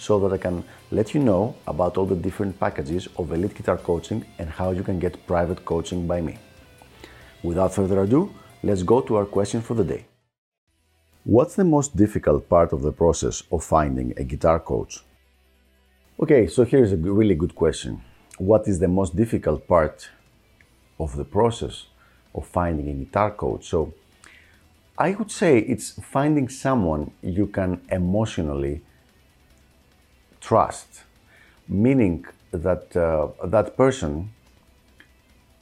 so that I can let you know about all the different packages of elite guitar coaching and how you can get private coaching by me. Without further ado, let's go to our question for the day. What's the most difficult part of the process of finding a guitar coach? Okay, so here's a really good question. What is the most difficult part of the process of finding a guitar coach? So, I would say it's finding someone you can emotionally trust, meaning that uh, that person,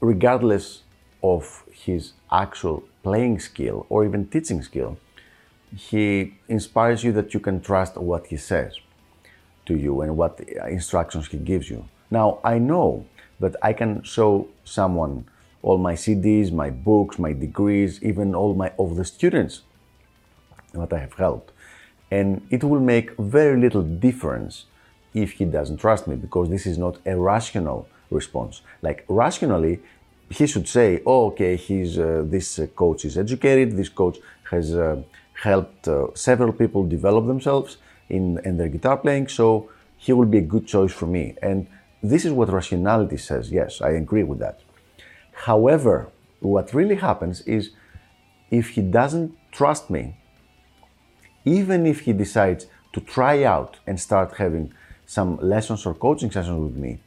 regardless of his actual playing skill or even teaching skill, he inspires you that you can trust what he says to you and what instructions he gives you. Now, I know that I can show someone all my CDs, my books, my degrees, even all my of the students that I have helped. And it will make very little difference if he doesn't trust me because this is not a rational response. Like rationally, he should say, "Oh, okay, he's uh, this uh, coach is educated. This coach has uh, helped uh, several people develop themselves in, in their guitar playing, so he will be a good choice for me." And this is what rationality says. Yes, I agree with that. However, what really happens is if he doesn't trust me, even if he decides to try out and start having some lessons or coaching sessions with me,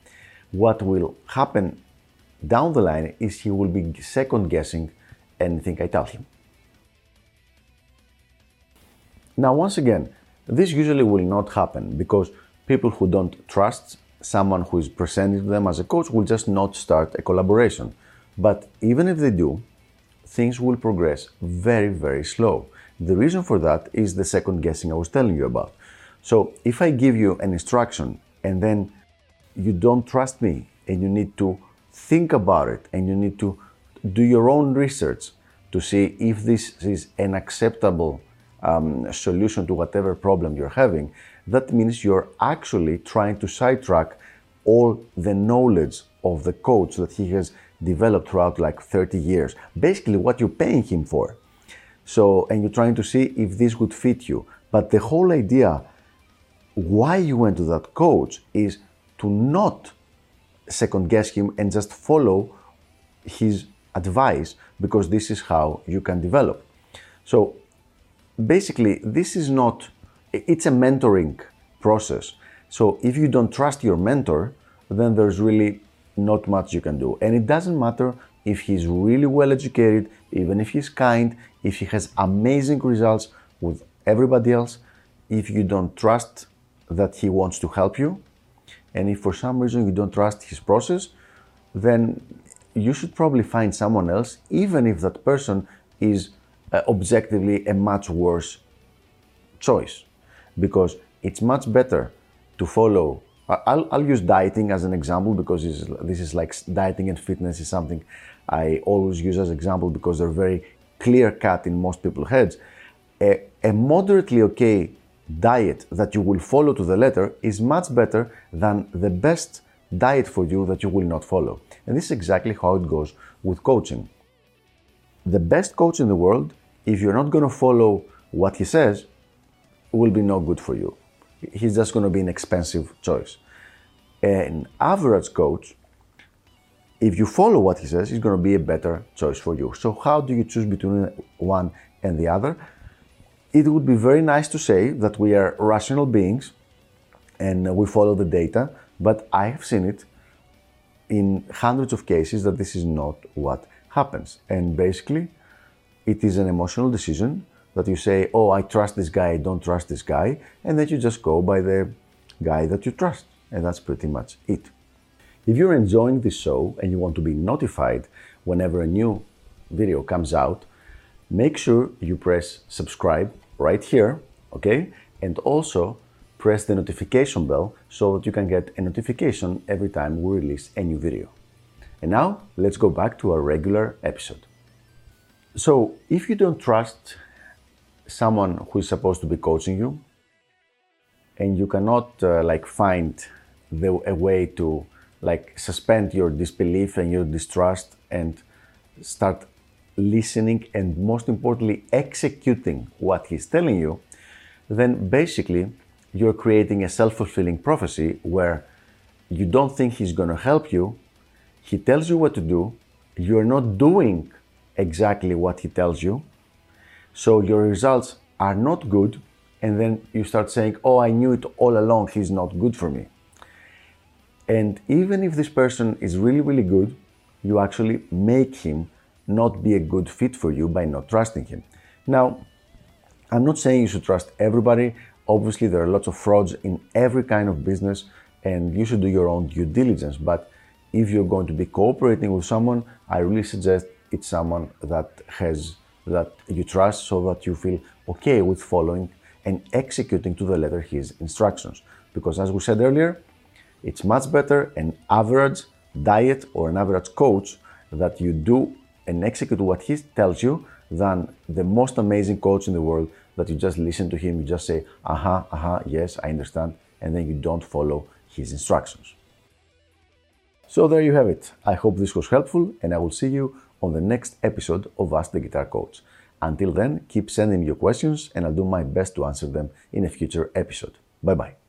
what will happen down the line is he will be second guessing anything I tell him. Now, once again, this usually will not happen because people who don't trust someone who is presenting them as a coach will just not start a collaboration. But even if they do, things will progress very, very slow. The reason for that is the second guessing I was telling you about. So if I give you an instruction and then you don't trust me and you need to think about it and you need to do your own research to see if this is an acceptable um, solution to whatever problem you're having, that means you're actually trying to sidetrack all the knowledge of the coach that he has developed throughout like 30 years. Basically, what you're paying him for. So, and you're trying to see if this would fit you. But the whole idea why you went to that coach is to not second guess him and just follow his advice because this is how you can develop. So basically, this is not, it's a mentoring process. So if you don't trust your mentor, then there's really not much you can do. And it doesn't matter if he's really well educated, even if he's kind, if he has amazing results with everybody else, if you don't trust that he wants to help you, and if for some reason you don't trust his process, then you should probably find someone else, even if that person is uh, objectively a much worse choice. Because it's much better to follow. I'll, I'll use dieting as an example because this is, this is like dieting and fitness is something I always use as example because they're very clear cut in most people's heads. A, a moderately okay diet that you will follow to the letter is much better than the best diet for you that you will not follow. And this is exactly how it goes with coaching. The best coach in the world, if you're not going to follow what he says, will be no good for you. He's just going to be an expensive choice. An average coach, if you follow what he says, is going to be a better choice for you. So, how do you choose between one and the other? it would be very nice to say that we are rational beings and we follow the data, but I have seen it in hundreds of cases that this is not what happens. And basically, it is an emotional decision that you say, Oh, I trust this guy, I don't trust this guy, and then you just go by the guy that you trust. And that's pretty much it. If you're enjoying this show and you want to be notified whenever a new video comes out, make sure you press subscribe right here, okay? And also press the notification bell so that you can get a notification every time we release a new video. And now let's go back to our regular episode. So, if you don't trust someone who is supposed to be coaching you, and you cannot uh, like find the, a way to like suspend your disbelief and your distrust and start listening and most importantly executing what he's telling you, then basically you're creating a self-fulfilling prophecy where you don't think he's going to help you. He tells you what to do. You're not doing exactly what he tells you. So your results are not good. And then you start saying, Oh, I knew it all along. He's not good for me. And even if this person is really, really good, you actually make him not be a good fit for you by not trusting him. Now, I'm not saying you should trust everybody. Obviously, there are lots of frauds in every kind of business, and you should do your own due diligence. But if you're going to be cooperating with someone, I really suggest it's someone that has that you trust so that you feel okay with following and executing to the letter his instructions. Because as we said earlier, it's much better an average diet or an average coach that you do and execute what he tells you than the most amazing coach in the world that you just listen to him, you just say, aha, uh-huh, aha, uh-huh, yes, I understand, and then you don't follow his instructions. So there you have it. I hope this was helpful, and I will see you on the next episode of Ask the Guitar Coach. Until then, keep sending me your questions, and I'll do my best to answer them in a future episode. Bye bye.